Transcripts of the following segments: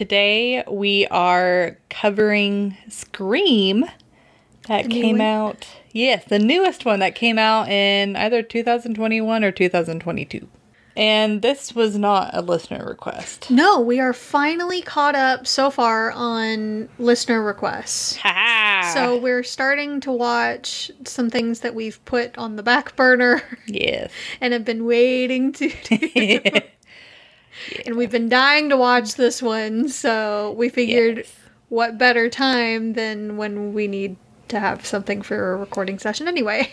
Today we are covering Scream that The came out. Yes, the newest one that came out in either 2021 or 2022. And this was not a listener request. No, we are finally caught up so far on listener requests. So we're starting to watch some things that we've put on the back burner yes. and have been waiting to do. And we've been dying to watch this one, so we figured Yes. what better time than when we need to have something for a recording session anyway.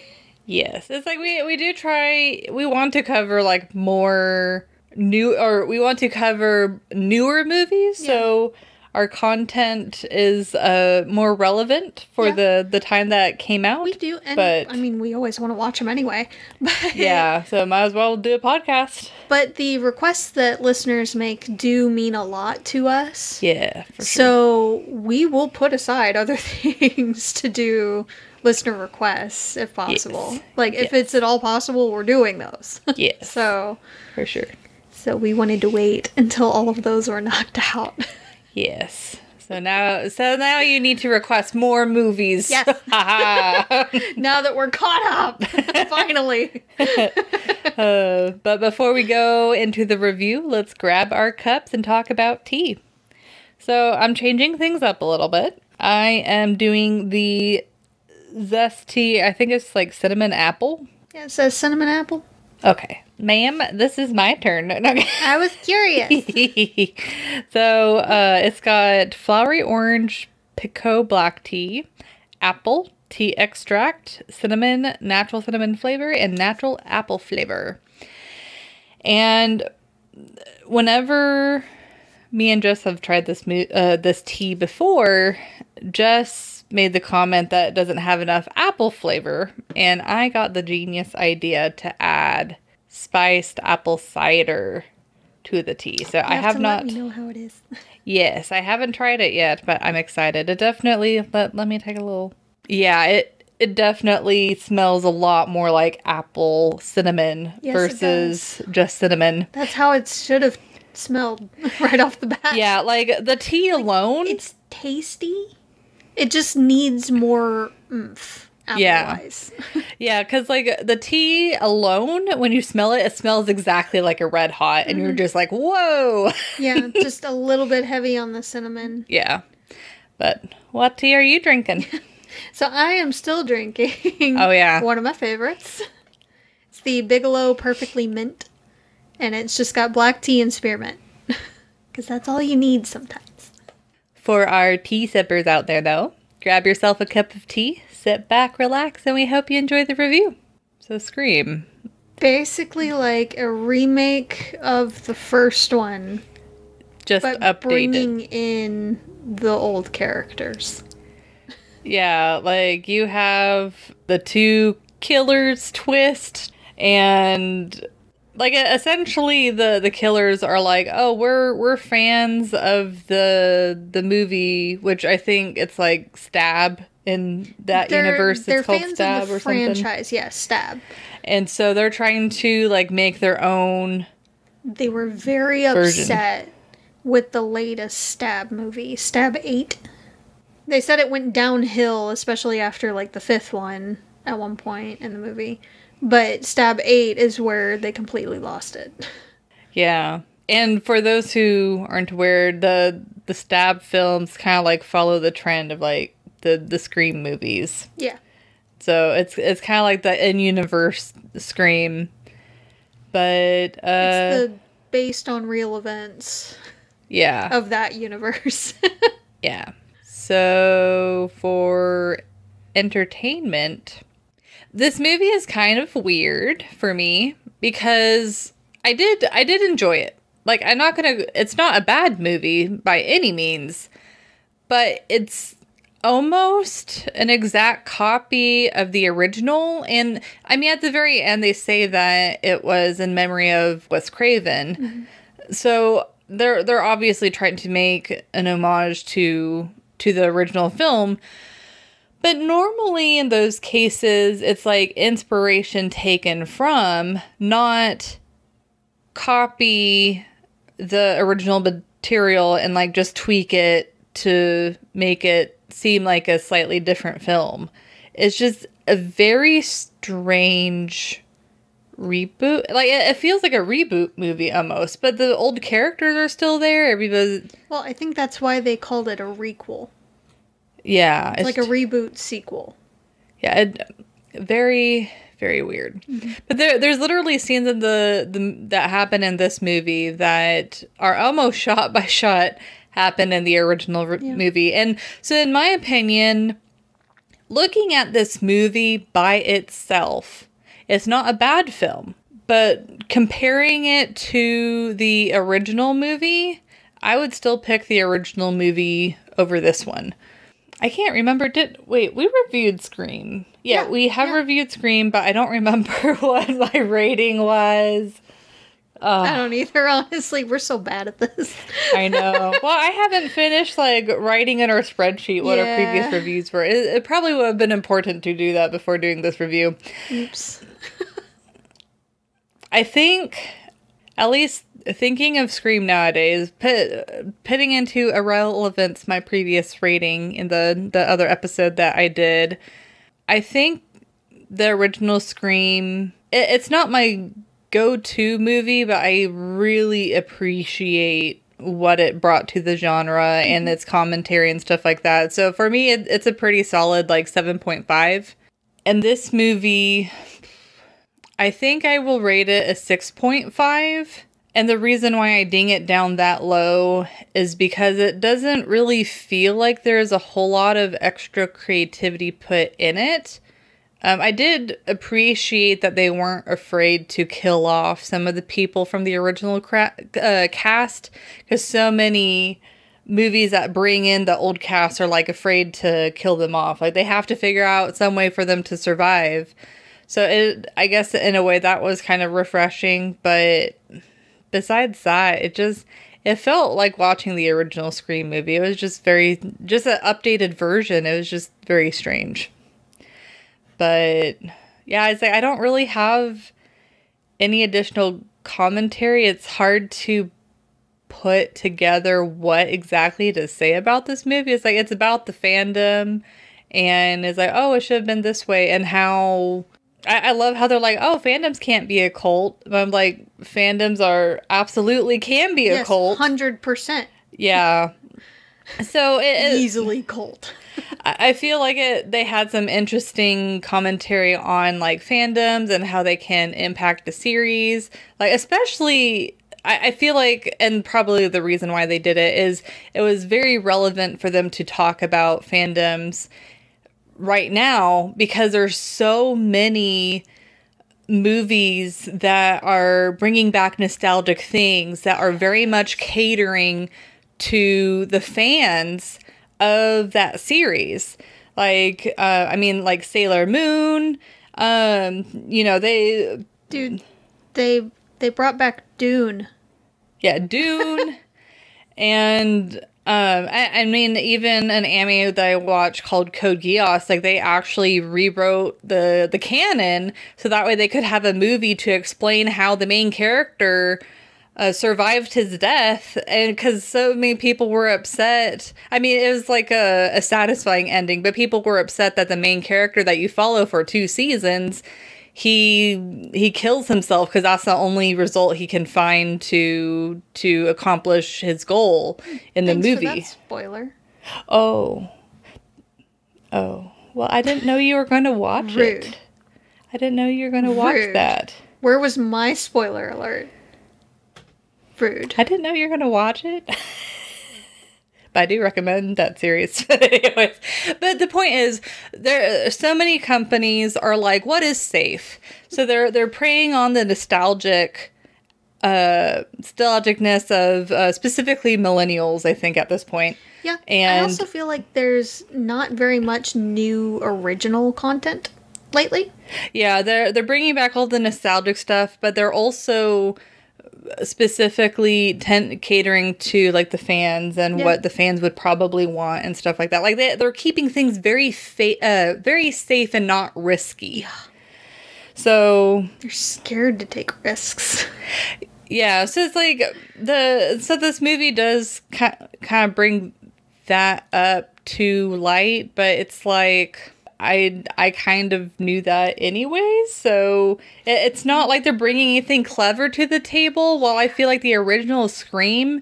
Yes, it's like we we do try. We want to cover like more new, or we want to cover newer movies. So our content is uh more relevant for Yeah. the the time that came out. We do, and but I mean, we always want to watch them anyway. But, yeah, so might as well do a podcast. But the requests that listeners make do mean a lot to us. Yeah, for sure. So we will put aside other things to do listener requests if possible. Yes. Like if Yes. it's at all possible, we're doing those. Yes, so for sure. so we wanted to wait until all of those were knocked out. Yes. So now, so now you need to request more movies. Yes. Now that we're caught up, finally. Uh, but before we go into the review, let's grab our cups and talk about tea. So I'm changing things up a little bit. I am doing the zest tea. I think it's like cinnamon apple. Yeah, it says cinnamon apple. Okay, ma'am, this is my turn. Okay. I was curious. so uh, it's got flowery orange Pekoe black tea, apple tea extract, cinnamon, natural cinnamon flavor, and natural apple flavor. And whenever me and Jess have tried this uh, this tea before, Jess made the comment that it doesn't have enough apple flavor, and I got the genius idea to add spiced apple cider to the tea. So I You have to not. Let me know how it is. Yes, I haven't tried it yet, but I'm excited. It definitely let let me take a little. Yeah, it it definitely smells a lot more like apple cinnamon Yes, versus just cinnamon. That's how it should have smelled right off the bat. Yeah, like the tea alone. It's tasty. It just needs more oomph. Yeah. Apple-wise. Yeah, because like the tea alone, when you smell it, it smells exactly like a red hot, and you're mm-hmm. just like, whoa. yeah, just a little bit heavy on the cinnamon. yeah. But what tea are you drinking? So I am still drinking. Oh, yeah. one of my favorites. It's the Bigelow Perfectly Mint, and it's just got black tea and spearmint, because that's all you need sometimes. For our tea sippers out there, though, grab yourself a cup of tea, sit back, relax, and we hope you enjoy the review. So, Scream. Basically, like a remake of the first one, Just but updated. bringing in the old characters. Yeah, like you have the two killers twist, and like essentially the the killers are like, oh, we're we're fans of the the movie, which I think it's like Stab in that universe. They're It's called fans Stab of the or something. franchise. Yes, Stab. And so they're trying to like make their own. They were very Version. upset with the latest Stab movie, Stab 8. They said it went downhill, especially after like the fifth one at one point in the movie. But Stab 8 is where they completely lost it. Yeah. And for those who aren't aware, the the Stab films kind of like follow the trend of like the the Scream movies. Yeah. So it's it's kind of like the in universe Scream, but uh, It's the based on real events yeah, of that universe. yeah. So for entertainment, this movie is kind of weird for me because I did I did enjoy it. Like I'm not gonna. It's not a bad movie by any means, but it's almost an exact copy of the original. And I mean, at the very end, they say that it was in memory of Wes Craven. Mm-hmm. So they're they're obviously trying to make an homage to to the original film. But normally in those cases, it's like inspiration taken from, not copy the original material and like just tweak it to make it seem like a slightly different film. It's just a very strange reboot. Like it, feels like a reboot movie almost, but the old characters are still there. Everybody. Well, I think that's why they called it a requel. Yeah, it's, it's like a reboot sequel. Yeah, it, very very weird. Mm-hmm. But there, there's literally scenes in the, the that happen in this movie that are almost shot by shot happened in the original yeah. movie. And so, in my opinion, looking at this movie by itself, it's not a bad film. But comparing it to the original movie, I would still pick the original movie over this one. I can't remember. Did wait? We reviewed Scream. Yeah, yeah we have yeah. reviewed Scream, but I don't remember what my rating was. Uh, I don't either. Honestly, we're so bad at this. I know. Well, I haven't finished like writing in our spreadsheet what yeah. our previous reviews were. It, it, probably would have been important to do that before doing this review. Oops. I think, at least thinking of Scream nowadays, put, putting into irrelevance my previous rating in the the other episode that I did, I think the original Scream. It, it's not my go-to movie, but I really appreciate what it brought to the genre mm-hmm. and its commentary and stuff like that. So for me, it, it's a pretty solid like 7.5. And this movie, I think I will rate it a 6.5. And the reason why I ding it down that low is because it doesn't really feel like there's a whole lot of extra creativity put in it. Um, I did appreciate that they weren't afraid to kill off some of the people from the original cra- uh, cast because so many movies that bring in the old cast are like afraid to kill them off. Like they have to figure out some way for them to survive. So it, I guess in a way that was kind of refreshing, but besides that, it just it felt like watching the original Scream movie. It was just very just an updated version. It was just very strange. But yeah, I say I don't really have any additional commentary. It's hard to put together what exactly to say about this movie. It's like it's about the fandom and it's like, oh, it should have been this way and how I, I love how they're like, oh, fandoms can't be a cult. But I'm like, fandoms are absolutely can be a yes, cult. Hundred percent. Yeah. So it, easily cult. I feel like it they had some interesting commentary on like fandoms and how they can impact the series. Like especially I, I feel like and probably the reason why they did it is it was very relevant for them to talk about fandoms right now because there's so many movies that are bringing back nostalgic things that are very much catering to the fans of that series. Like, uh, I mean, like Sailor Moon. Um, you know, they dude, they they brought back Dune. Yeah, Dune, and um, I, I, mean, even an anime that I watched called Code Geass, like they actually rewrote the the canon so that way they could have a movie to explain how the main character uh, survived his death, and because so many people were upset. I mean, it was like a, a satisfying ending, but people were upset that the main character that you follow for two seasons he he kills himself because that's the only result he can find to to accomplish his goal in the Thanks movie. spoiler. Oh. Oh. Well, I didn't know you were going to watch Rude. it. I didn't know you were going to watch that. Where was my spoiler alert? Rude. I didn't know you were going to watch it. But I do recommend that series. Anyways, but the point is, there so many companies are like, "What is safe?" So they're they're preying on the nostalgic uh nostalgicness of uh, specifically millennials i think at this point Yeah. And i also feel like there's not very much new original content lately. yeah they're they're bringing back all the nostalgic stuff but they're also specifically ten- catering to like the fans and Yeah. what the fans would probably want and stuff like that like they, they're keeping things very fa- uh very safe and not risky so They're scared to take risks. Yeah, so it's like the so this movie does kind kind of bring that up to light, but it's like I I kind of knew that anyway, so it, it's not like they're bringing anything clever to the table. While I feel like the original Scream,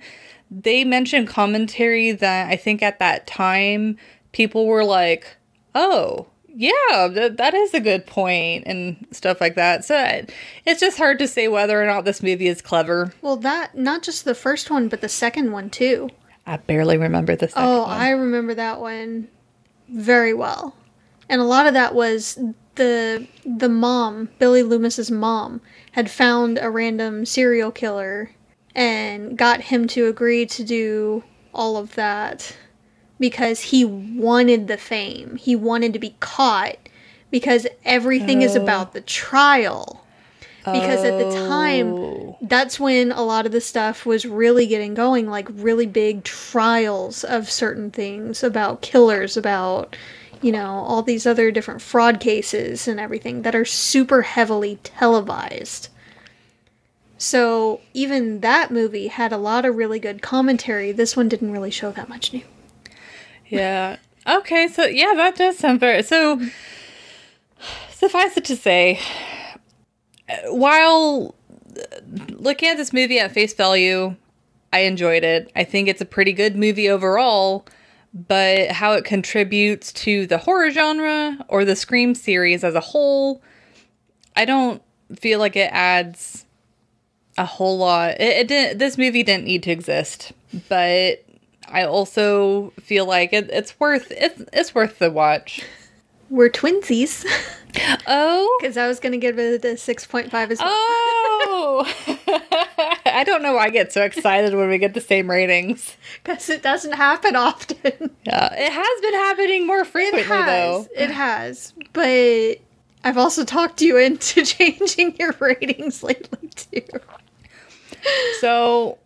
they mentioned commentary that I think at that time people were like, "Oh." Yeah, that, that is a good point and stuff like that. So it- it's just hard to say whether or not this movie is clever. Well, that not just the first one, but the second one too. I barely remember the second Oh, one. I remember that one very well. And a lot of that was the the mom, Billy Loomis's mom, had found a random serial killer and got him to agree to do all of that because he wanted the fame. He wanted to be caught because everything is Oh. about the trial. Because at the time, Oh. that's when a lot of the stuff was really getting going like really big trials of certain things about killers about you know all these other different fraud cases and everything that are super heavily televised. So even that movie had a lot of really good commentary. This one didn't really show that much new. Yeah. Okay, so yeah, that does sound very so suffice it to say uh, while uh, looking at this movie at face value, I enjoyed it. I think it's a pretty good movie overall, but how it contributes to the horror genre or the Scream series as a whole, I don't feel like it adds a whole lot. It, it didn't. This movie didn't need to exist, but I also feel like it, it's worth it's it's worth the watch. We're twinsies Oh, because i was going to give it a 6.5 as well oh! I don't know why I get so excited when we get the same ratings. because it doesn't happen often Yeah, it has been happening more frequently It has. though. It has. But I've also talked you into changing your ratings lately too. So,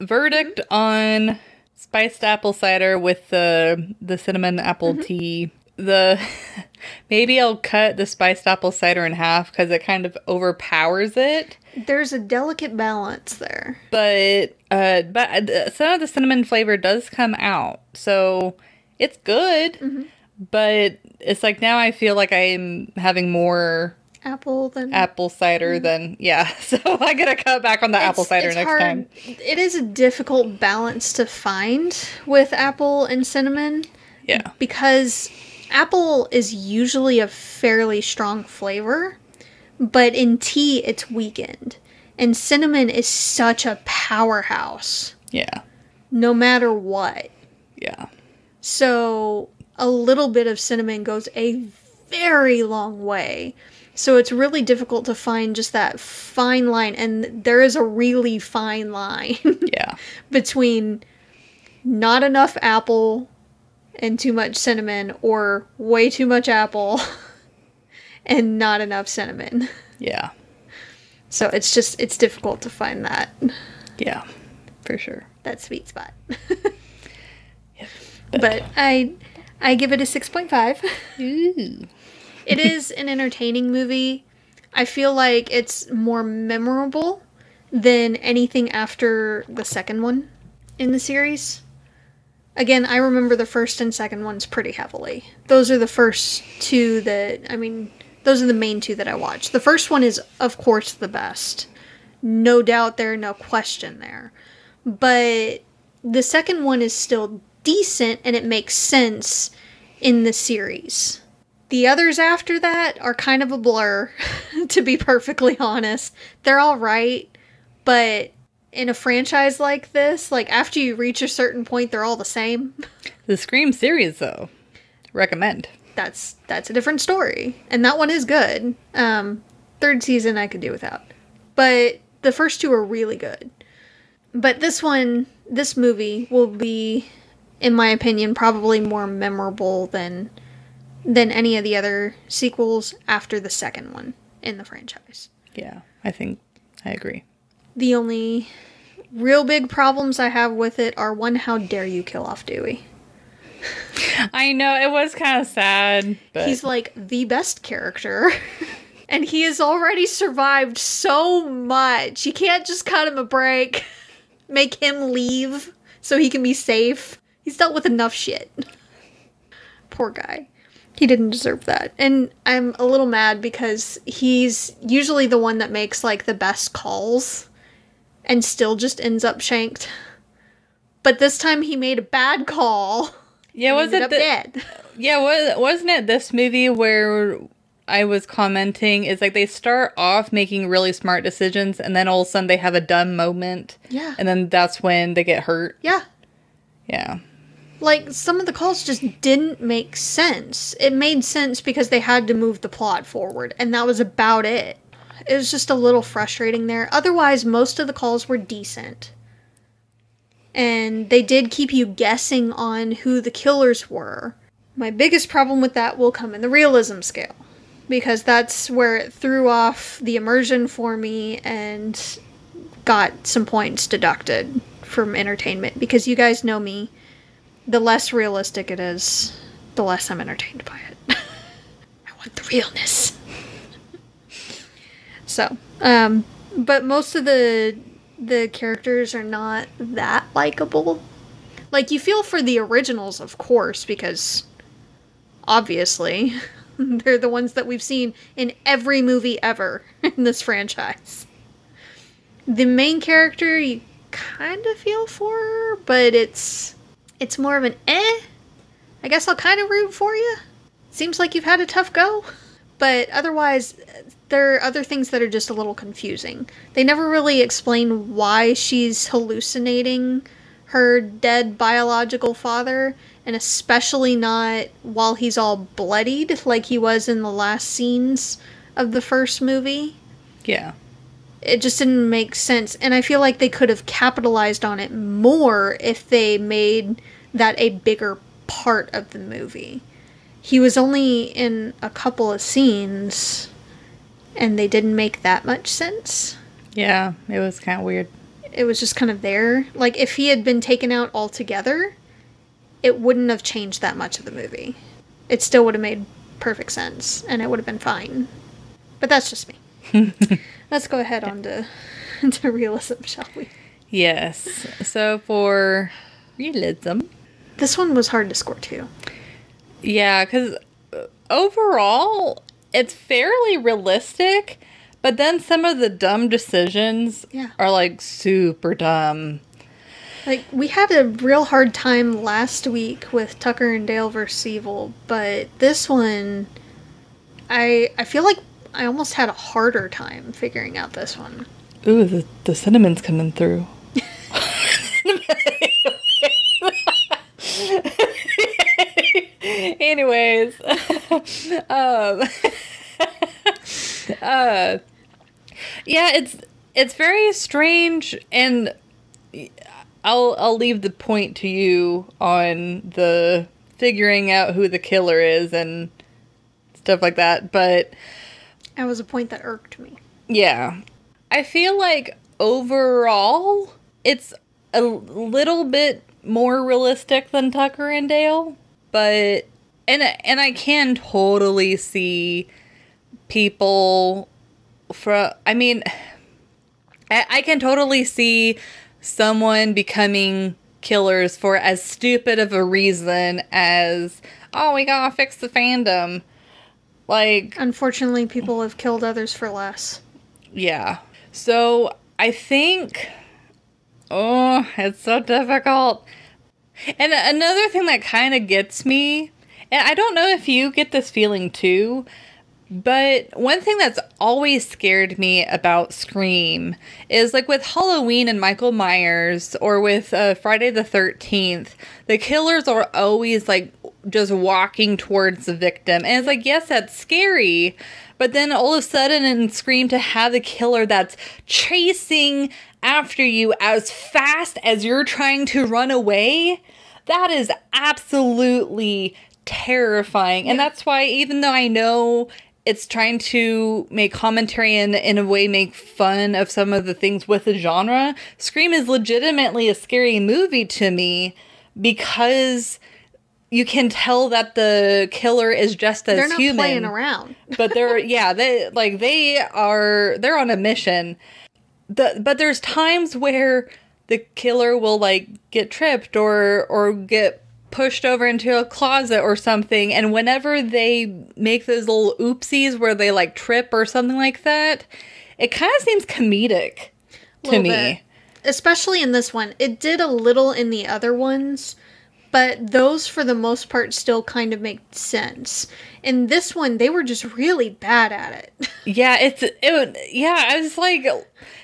verdict on spiced apple cider with the the cinnamon apple Mm-hmm. tea. The maybe I'll cut the spiced apple cider in half because it kind of overpowers it. There's a delicate balance there. But uh, but uh, some of the cinnamon flavor does come out, so it's good. Mm-hmm. But it's like now I feel like I'm having more Apple than apple cider than yeah. So I gotta cut back on the apple cider next hard- time. It is a difficult balance to find with apple and cinnamon Yeah. because apple is usually a fairly strong flavor, but in tea it's weakened. And cinnamon is such a powerhouse Yeah. no matter what. Yeah. So a little bit of cinnamon goes a very long way. So it's really difficult to find just that fine line, and there is a really fine line Yeah. between not enough apple and too much cinnamon, or way too much apple and not enough cinnamon. Yeah. So it's just it's difficult to find that Yeah. For sure. that sweet spot. Yep. but I I give it a six point five. Ooh. It is an entertaining movie. I feel like it's more memorable than anything after the second one in the series. Again, I remember the first and second ones pretty heavily. Those are the first two that, I mean, those are the main two that I watched. The first one is, of course, the best. No doubt there, no question there. But the second one is still decent and it makes sense in the series. The others after that are kind of a blur, to be perfectly honest. They're all right, but in a franchise like this, like after you reach a certain point, they're all the same. The Scream series, though, recommend. That's that's a different story, and that one is good. Um, third season I could do without, but the first two are really good. But this one, this movie will be in my opinion probably more memorable than than any of the other sequels after the second one in the franchise. Yeah, I think I agree. The only real big problems I have with it are one, how dare you kill off Dewey? I know it was kind of sad, but He's like the best character. and he has already survived so much. You can't just cut him a break, make him leave so he can be safe. He's dealt with enough shit. Poor guy. He didn't deserve that. And I'm a little mad because he's usually the one that makes like the best calls and still just ends up shanked. But this time he made a bad call. yeah, was it the, dead? Yeah, was, wasn't it this movie where I was commenting? Is like they start off making really smart decisions, and then all of a sudden they have a dumb moment, Yeah. and then that's when they get hurt. Yeah. Yeah, like some of the calls just didn't make sense. It made sense because they had to move the plot forward, and that was about it. It was just a little frustrating there. Otherwise, most of the calls were decent. And they did keep you guessing on who the killers were. My biggest problem with that will come in the realism scale. Because that's where it threw off the immersion for me and got some points deducted from entertainment. Because you guys know me the less realistic it is, the less I'm entertained by it. I want the realness. So, um, but most of the the characters are not that likable. Like you feel for the originals, of course, because obviously they're the ones that we've seen in every movie ever in this franchise. The main character you kind of feel for, but it's it's more of an eh. I guess I'll kind of root for you. Seems like you've had a tough go. But otherwise, there are other things that are just a little confusing. They never really explain why she's hallucinating her dead biological father, and especially not while he's all bloodied like he was in the last scenes of the first movie. Yeah, it just didn't make sense and i feel like they could have capitalized on it more if they made that a bigger part of the movie. He was only in a couple of scenes and they didn't make that much sense yeah. It was kind of weird. it was just kind of there like if he had been taken out altogether it wouldn't have changed that much of the movie it still would have made perfect sense and it would have been fine but that's just me let's go ahead on to, to realism shall we Yes. So for realism, This one was hard to score too. yeah, because overall it's fairly realistic, but then some of the dumb decisions Yeah. are like super dumb. Like we had a real hard time last week with Tucker and Dale versus Evil, but this one, I I feel like I almost had a harder time figuring out this one. Ooh, the, the cinnamon's coming through. Anyways, um, uh, yeah, it's it's very strange, and I'll I'll leave the point to you on the figuring out who the killer is and stuff like that. But That was a point that irked me. yeah. I feel like overall it's a little bit more realistic than Tucker and Dale, but and and I can totally see people from I mean I, I can totally see someone becoming killers for as stupid of a reason as oh we gotta fix the fandom like Unfortunately, people have killed others for less. yeah. So I think, oh, it's so difficult. And another thing that kind of gets me, and I don't know if you get this feeling too, but one thing that's always scared me about Scream is like with Halloween and Michael Myers or with uh, Friday the 13th, the killers are always like just walking towards the victim. And it's like, yes, that's scary. But then all of a sudden in Scream to have the killer that's chasing after you as fast as you're trying to run away, that is absolutely terrifying. And that's why even though I know it's trying to make commentary and in a way make fun of some of the things with the genre, Scream is legitimately a scary movie to me because you can tell that the killer is just as They're not human. playing around. but they're yeah, they like they are they're on a mission. The but there's times where the killer will like get tripped or or get pushed over into a closet or something and whenever they make those little oopsies where they like trip or something like that, it kind of seems comedic to me. bit. Especially in this one. It did a little in the other ones, but those for the most part still kind of make sense. In this one, they were just really bad at it. Yeah, it's it. Yeah, I was like,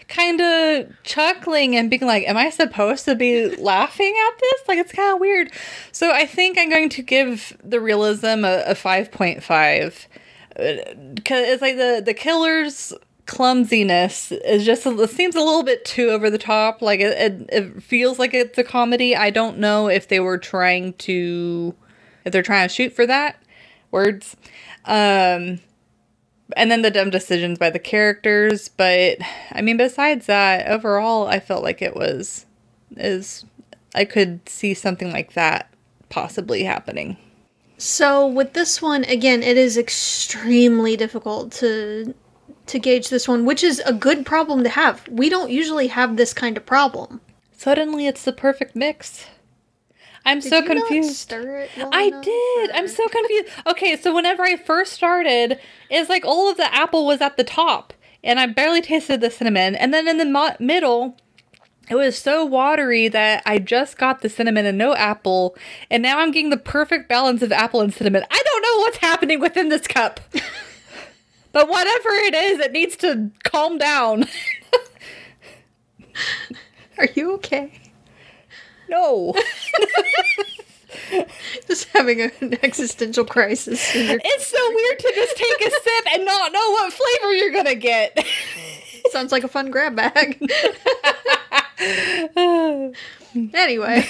kind of chuckling and being like, "Am I supposed to be laughing at this? Like, it's kind of weird." So I think I'm going to give the realism a, a five point five because it's like the the killer's clumsiness is just it seems a little bit too over the top. Like it, it, it feels like it's a comedy. I don't know if they were trying to if they're trying to shoot for that words. Um and then the dumb decisions by the characters but i mean besides that overall i felt like it was is i could see something like that possibly happening So with this one, again, it is extremely difficult to to gauge this one, which is a good problem to have. We don't usually have this kind of problem. suddenly it's the perfect mix i'm Did so confused stir it well I enough, did. I'm so confused. Okay, so whenever I first started, it's like all of the apple was at the top, and I barely tasted the cinnamon. And then in the mo- middle, it was so watery that I just got the cinnamon and no apple. And now I'm getting the perfect balance of apple and cinnamon. I don't know what's happening within this cup. but whatever it is, it needs to calm down. Are you okay? No. Just having an existential crisis. It's so weird to just take a sip and not know what flavor you're going to get. Sounds like a fun grab bag. anyway.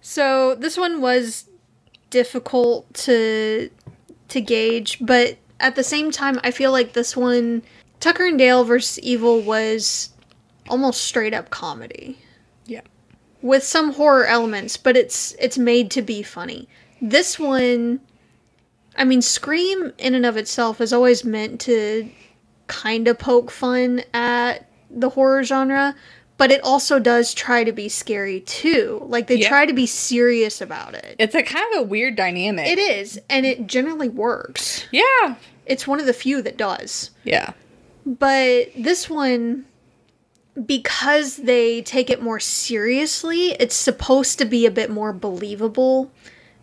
so this one was difficult to to gauge, but at the same time I feel like this one Tucker and Dale versus Evil was almost straight up comedy yeah. With some horror elements, but it's it's made to be funny. This one I mean Scream in and of itself is always meant to kind of poke fun at the horror genre, but it also does try to be scary too. Like they Yeah. try to be serious about it. It's a kind of a weird dynamic. It is, and it generally works. Yeah. It's one of the few that does. Yeah. But this one, because they take it more seriously, it's supposed to be a bit more believable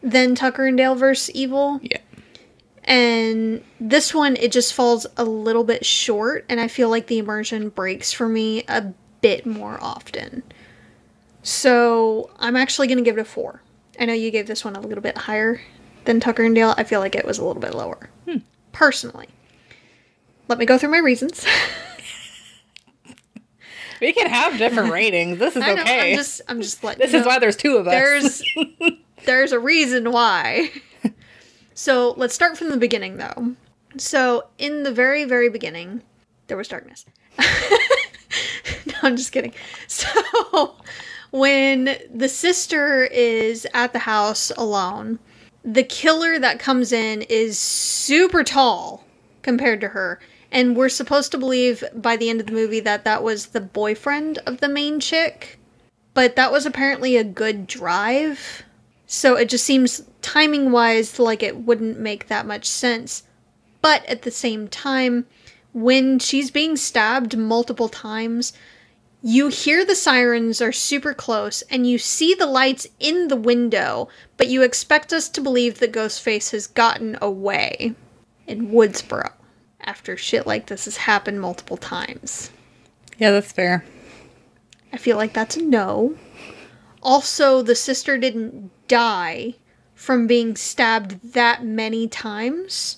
than Tucker and Dale vs. Evil. Yeah. And this one, it just falls a little bit short, and I feel like the immersion breaks for me a bit more often. So I'm actually going to give it a four. I know you gave this one a little bit higher than Tucker and Dale. I feel like it was a little bit lower. Hmm. Personally. Let me go through my reasons. We can have different ratings. This is I know, okay. I'm just I'm just letting this is know. why there's two of us. there's there's a reason why. So let's start from the beginning though. So in the very, very beginning, there was darkness. no, I'm just kidding. So when the sister is at the house alone, the killer that comes in is super tall compared to her. And we're supposed to believe by the end of the movie that that was the boyfriend of the main chick but that was apparently a good drive. So it just seems timing wise like it wouldn't make that much sense. But at the same time, when she's being stabbed multiple times, you hear the sirens are super close and you see the lights in the window, but you expect us to believe that Ghostface has gotten away in Woodsboro after shit like this has happened multiple times. yeah, that's fair. I feel like that's a no. Also, the sister didn't die from being stabbed that many times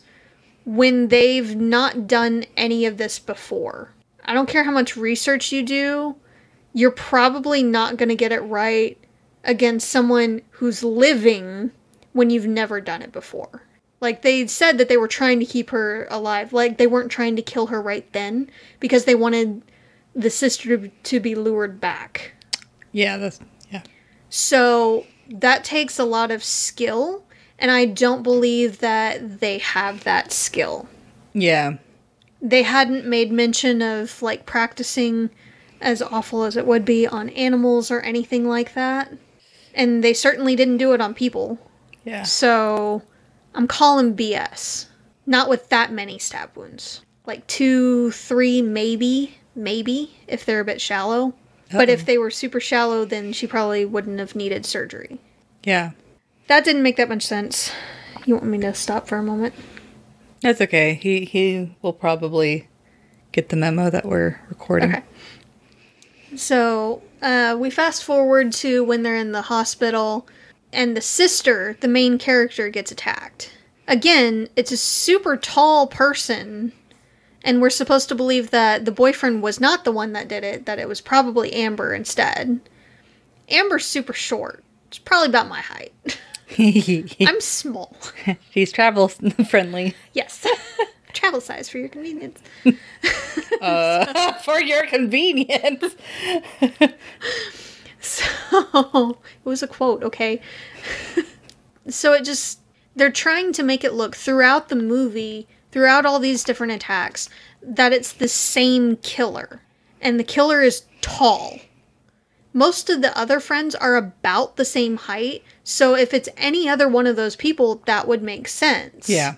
when they've not done any of this before. I don't care how much research you do, you're probably not going to get it right against someone who's living when you've never done it before. Like they said that they were trying to keep her alive. Like they weren't trying to kill her right then because they wanted the sister to, be lured back. Yeah, that's yeah. So that takes a lot of skill, and I don't believe that they have that skill. Yeah. They hadn't made mention of like practicing as awful as it would be on animals or anything like that. And they certainly didn't do it on people. Yeah. So I'm calling BS. Not with that many stab wounds. Like two, three, maybe, maybe, if they're a bit shallow. But if they were super shallow, then she probably wouldn't have needed surgery. Yeah. That didn't make that much sense. You want me to stop for a moment? That's okay. He he will probably get the memo that we're recording. Okay. So uh, we fast forward to when they're in the hospital, and the sister, the main character, gets attacked. Again, it's a super tall person, and we're supposed to believe that the boyfriend was not the one that did it, that it was probably Amber instead. Amber's super short. It's probably about my height. I'm small. She's travel friendly. Yes. Travel size for your convenience. Uh, for your convenience. It was a quote, okay? so it just they're trying to make it look throughout the movie, throughout all these different attacks, that it's the same killer. And the killer is tall. Most of the other friends are about the same height, so if it's any other one of those people, that would make sense. Yeah.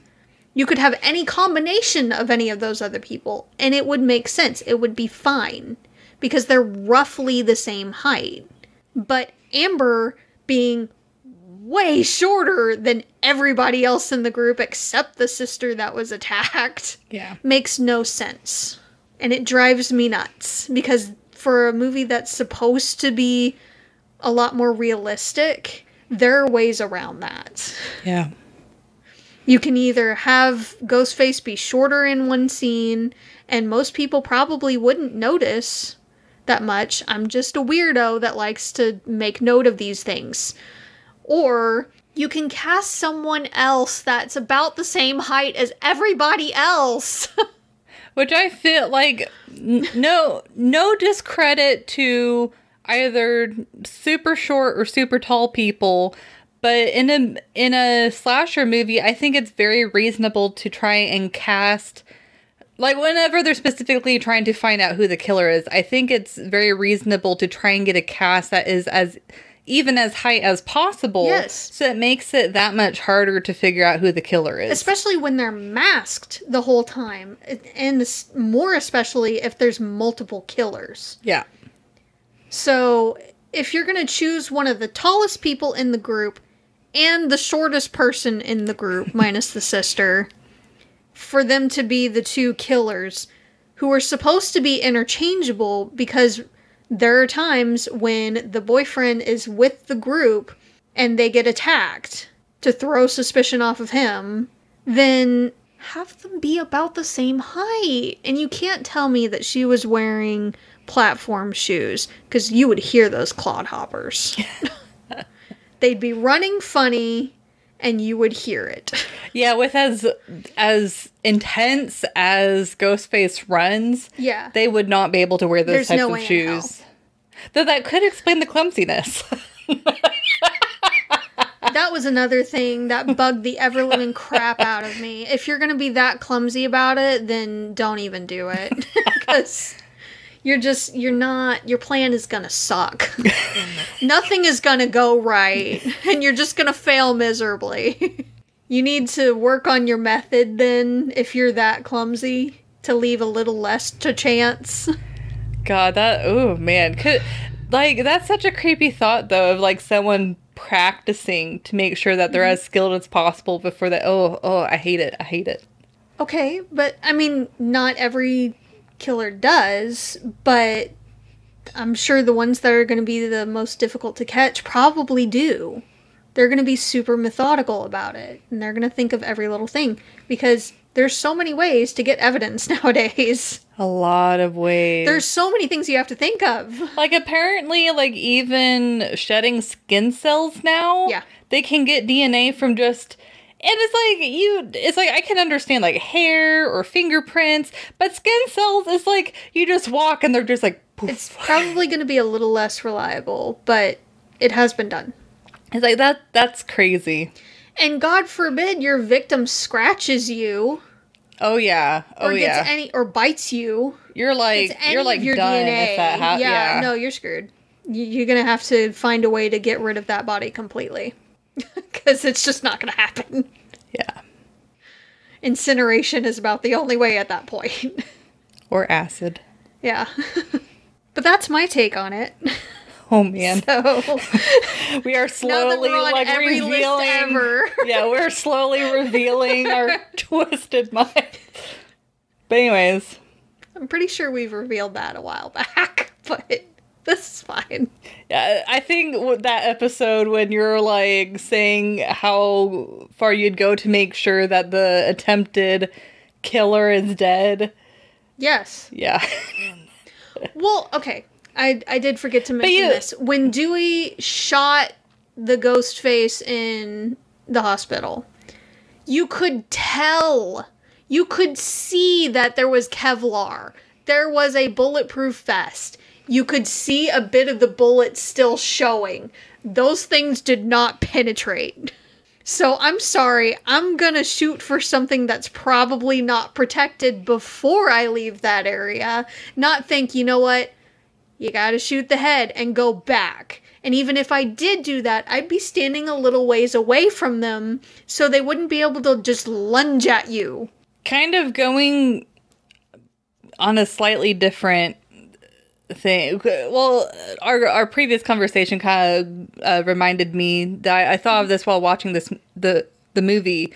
You could have any combination of any of those other people, and it would make sense. It would be fine because they're roughly the same height. But Amber being way shorter than everybody else in the group except the sister that was attacked Yeah. makes no sense. And it drives me nuts because for a movie that's supposed to be a lot more realistic, there are ways around that. Yeah. You can either have Ghostface be shorter in one scene, and most people probably wouldn't notice that much. I'm just a weirdo that likes to make note of these things. Or you can cast someone else that's about the same height as everybody else. Which I feel like n- no no discredit to either super short or super tall people, but in a in a slasher movie, I think it's very reasonable to try and cast like whenever they're specifically trying to find out who the killer is, I think it's very reasonable to try and get a cast that is as even as height as possible. Yes. So it makes it that much harder to figure out who the killer is. especially when they're masked the whole time. And more especially if there's multiple killers. yeah. So, if you're going to choose one of the tallest people in the group and the shortest person in the group, minus the sister, for them to be the two killers who are supposed to be interchangeable because there are times when the boyfriend is with the group and they get attacked to throw suspicion off of him, then have them be about the same height. And you can't tell me that she was wearing platform shoes because you would hear those clodhoppers. They'd be running funny and you would hear it. Yeah, with as as intense as Ghostface runs, Yeah. they would not be able to wear those There's types no of way in hell. shoes. Though that could explain the clumsiness. that was another thing that bugged the ever living crap out of me. If you're going to be that clumsy about it, then don't even do it. Because you're just, you're not, your plan is to suck. Nothing is to go right. And you're just to fail miserably. you need to work on your method then, if you're that clumsy, to leave a little less to chance. God, that oh man, could like that's such a creepy thought though of like someone practicing to make sure that they're Mm-hmm. as skilled as possible before that. Oh, oh, I hate it. I hate it. Okay, but I mean, not every killer does, but I'm sure the ones that are going to be the most difficult to catch probably do. they're going to be super methodical about it and they're going to think of every little thing because there's so many ways to get evidence nowadays. A lot of ways. There's so many things you have to think of. like apparently like even shedding skin cells now. Yeah. They can get DNA from just it's like you it's like I can understand like hair or fingerprints, but skin cells is like you just walk and they're just like poof. It's probably going to be a little less reliable, but it has been done. It's like that that's crazy. And God forbid your victim scratches you Oh yeah. Oh or gets yeah. any or bites you. you're like you're like your done DNA. if that ha- yeah, yeah. no, you're screwed. You're gonna have to find a way to get rid of that body completely, because it's just not gonna happen. Yeah. Incineration is about the only way at that point. Or acid. yeah, but that's my take on it. Oh man. So We are slowly like revealing ever. Yeah, we're slowly revealing our twisted minds. But anyways, I'm pretty sure we've revealed that a while back, but this is fine. yeah, I think that episode when you're like saying how far you'd go to make sure that the attempted killer is dead. Yes. Yeah. Well, okay. I I did forget to mention you- this. When Dewey shot the ghost face in the hospital, you could tell. You could see that there was Kevlar. There was a bulletproof vest. You could see a bit of the bullet still showing. Those things did not penetrate. So I'm sorry, I'm gonna shoot for something that's probably not protected before I leave that area. Not think, you know what? You gotta shoot the head and go back. And even if I did do that, I'd be standing a little ways away from them so they wouldn't be able to just lunge at you. kind of going on a slightly different thing. Well, our our previous conversation kind of uh, reminded me that I, I thought of this while watching this the the movie.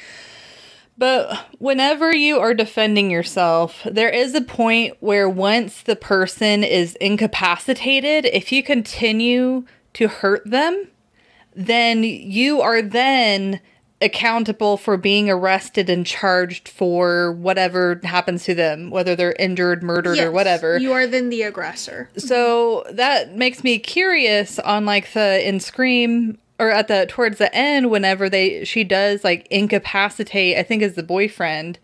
But whenever you are defending yourself, there is a point where once the person is incapacitated, if you continue to hurt them, then you are then accountable for being arrested and charged for whatever happens to them, whether they're injured, murdered, or whatever. You are then the aggressor. so that makes me curious on like the in Scream or at the towards the end whenever they she does like incapacitate, I think is the boyfriend.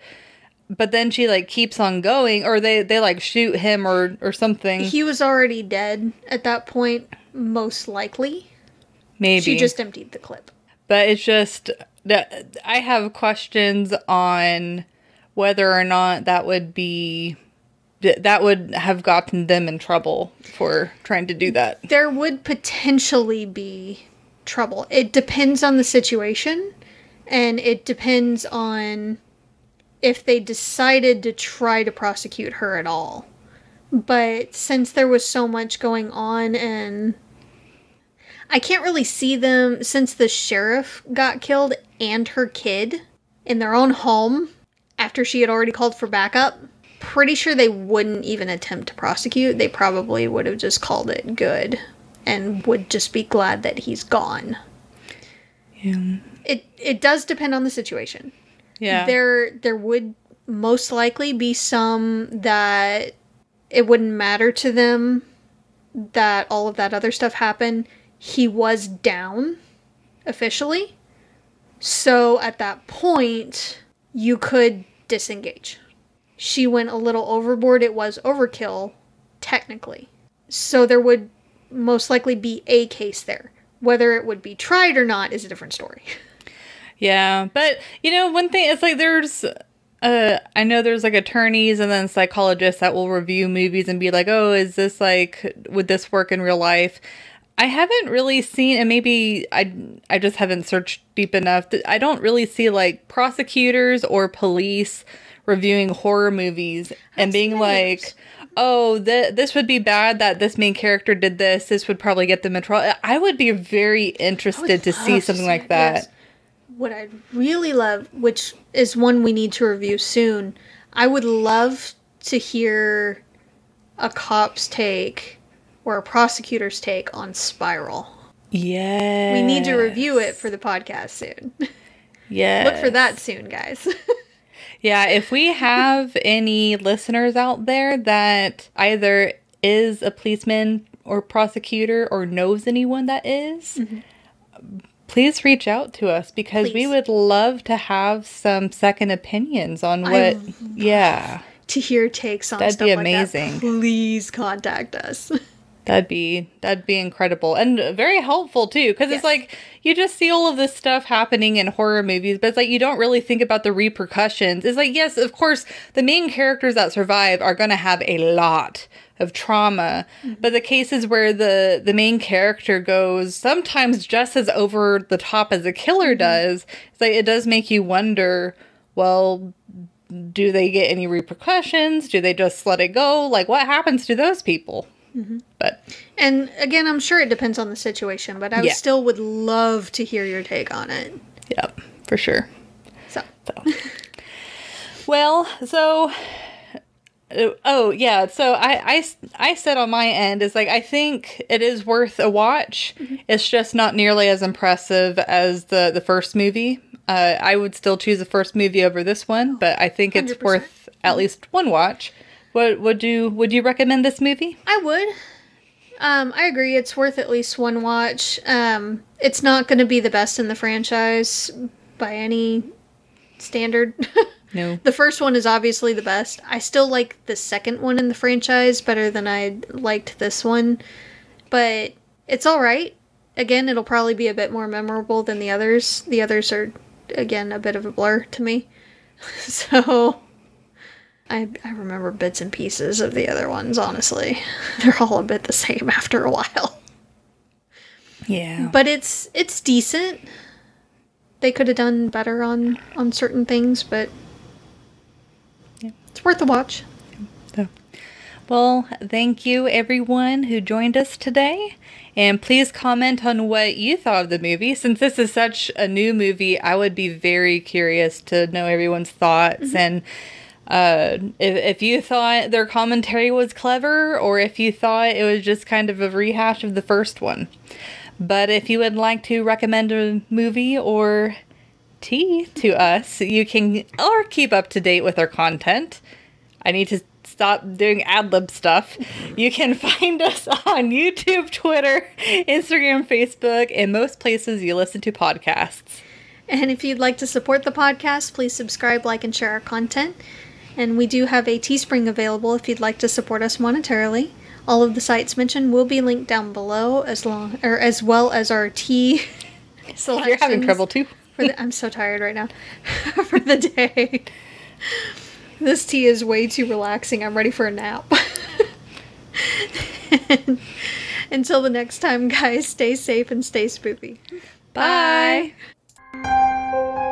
But then she like keeps on going or they they like shoot him or or something. He was already dead at that point, most likely. maybe. She just emptied the clip. but it's just I have questions on whether or not that would be that would have gotten them in trouble for trying to do that. there would potentially be trouble. It depends on the situation and it depends on if they decided to try to prosecute her at all. But since there was so much going on and I can't really see them since the sheriff got killed and her kid in their own home after she had already called for backup. Pretty sure they wouldn't even attempt to prosecute. They probably would have just called it good and would just be glad that he's gone. Yeah. It it does depend on the situation. Yeah. There there would most likely be some that it wouldn't matter to them that all of that other stuff happened. He was down officially. So at that point, you could disengage. She went a little overboard. It was overkill, technically. So there would most likely be a case there. Whether it would be tried or not is a different story. Yeah, but you know, one thing is like there's uh I know there's like attorneys and then psychologists that will review movies and be like, "Oh, is this like would this work in real life?" I haven't really seen and maybe I I just haven't searched deep enough. I don't really see like prosecutors or police reviewing horror movies and being like, "Oh, th- this would be bad that this main character did this. This would probably get them in trouble." I would be very interested to see love to something see like that. yes. What I'd really love, which is one we need to review soon, I would love to hear a cop's take or a prosecutor's take on Spiral. Yeah. We need to review it for the podcast soon. Yeah. Look for that soon, guys. Yeah, if we have any listeners out there that either is a policeman or prosecutor or knows anyone that is, mm-hmm. please reach out to us because we would love to have some second opinions on what. yeah, to hear takes on That'd stuff be like that, amazing. please contact us. that'd be that'd be incredible and very helpful too because Yes. it's like you just see all of this stuff happening in horror movies, but it's like you don't really think about the repercussions. It's like yes, of course, the main characters that survive are going to have a lot of trauma, mm-hmm. but the cases where the the main character goes sometimes just as over the top as the killer mm-hmm. does, it's like it does make you wonder. Well, do they get any repercussions? Do they just let it go? Like, what happens to those people? But and again, I'm sure it depends on the situation, but I Yeah. still would love to hear your take on it. Yep, for sure. So, So, well, so, uh, oh yeah, so I, I i said on my end is like I think it is worth a watch. It's just not nearly as impressive as the the first movie. Uh, I would still choose the first movie over this one, but I think it's 100%. worth at least one watch. What would you would you recommend this movie? I would. Um, I agree. It's worth at least one watch. Um, it's not going to be the best in the franchise by any standard. No. the first one is obviously the best. I still like the second one in the franchise better than I liked this one, but it's all right. Again, it'll probably be a bit more memorable than the others. The others are, again, a bit of a blur to me. so. I, I remember bits and pieces of the other ones, honestly. They're all a bit the same after a while. Yeah. But it's it's decent. They could have done better on on certain things, but Yeah. it's worth a watch. So, well, thank you everyone who joined us today. And please comment on what you thought of the movie. Since this is such a new movie, I would be very curious to know everyone's thoughts mm-hmm. and uh, if, if you thought their commentary was clever or if you thought it was just kind of a rehash of the first one. But if you would like to recommend a movie or tea to us, you can or keep up to date with our content. I need to stop doing ad lib stuff. You can find us on YouTube, Twitter, Instagram, Facebook, and most places you listen to podcasts. And if you'd like to support the podcast, please subscribe, like, and share our content. And we do have a Teespring available if you'd like to support us monetarily. All of the sites mentioned will be linked down below, as long or as well as our tea selections. You're having trouble too. For the, I'm so tired right now. for the day. This tea is way too relaxing. I'm ready for a nap. Until the next time, guys, stay safe and stay spoopy. Bye. Bye.